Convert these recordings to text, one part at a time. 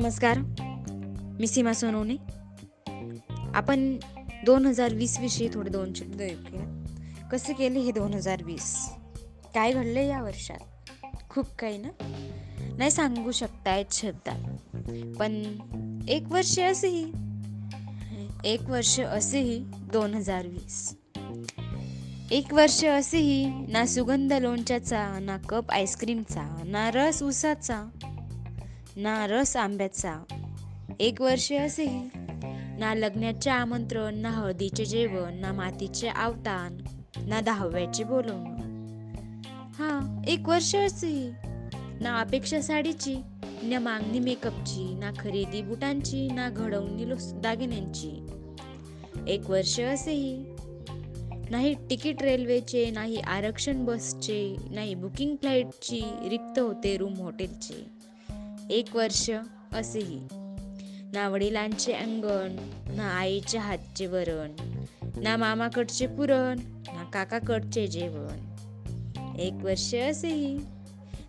नमस्कार. मी सीमा सोनवणे. आपण दोन हजार वीस विषयी थोडे दोन शब्द ऐकूया. कसे केले हे दोन हजार वीस? काय घडलं या वर्षात? खूप काही ना? नाही सांगू शकता आहेत शब्दात पण एक वर्ष असेही एक वर्ष असेही दोन हजार वीस. एक वर्ष असेही ना सुगंध लोणच्याचा ना कप आईस्क्रीमचा ना रस उसाचा ना रस आंब्याचा. एक वर्ष असेही ना लग्नाचे आमंत्रण ना हळदीचे जेवण ना मातीचे आवतान ना दहाव्याचे बोलवणं. हा एक वर्ष असेही ना अपेक्षा साडीची ना मागणी मेकअपची ना खरेदी बुटांची ना घडवणी दागिन्यांची. एक वर्ष असेही नाही तिकीट रेल्वेचे नाही आरक्षण बसचे नाही बुकिंग फ्लाईटची रिक्त होते रूम हॉटेलचे. एक वर्ष असेही. ना वडिलांचे अंगण ना आईच्या हातचे वरण ना मामाकडचे पुरण ना काकाकडचे जेवण. एक वर्ष असेही.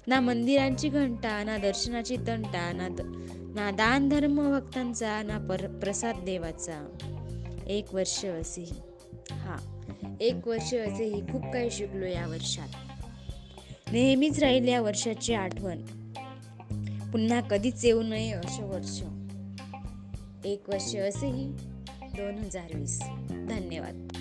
ना मंदिरांची घंटा ना दर्शनाची तंटा ना द- ना दान धर्म भक्तांचा ना पर प्रसाद देवाचा. एक वर्ष असेही. हा एक वर्ष असेही खूप काही शिकलो या वर्षात. नेहमीच राहील या वर्षाची आठवण. पुन्हा कधीच येऊ नये असे वर्ष. एक वर्ष असेही दोन हजार वीस. धन्यवाद.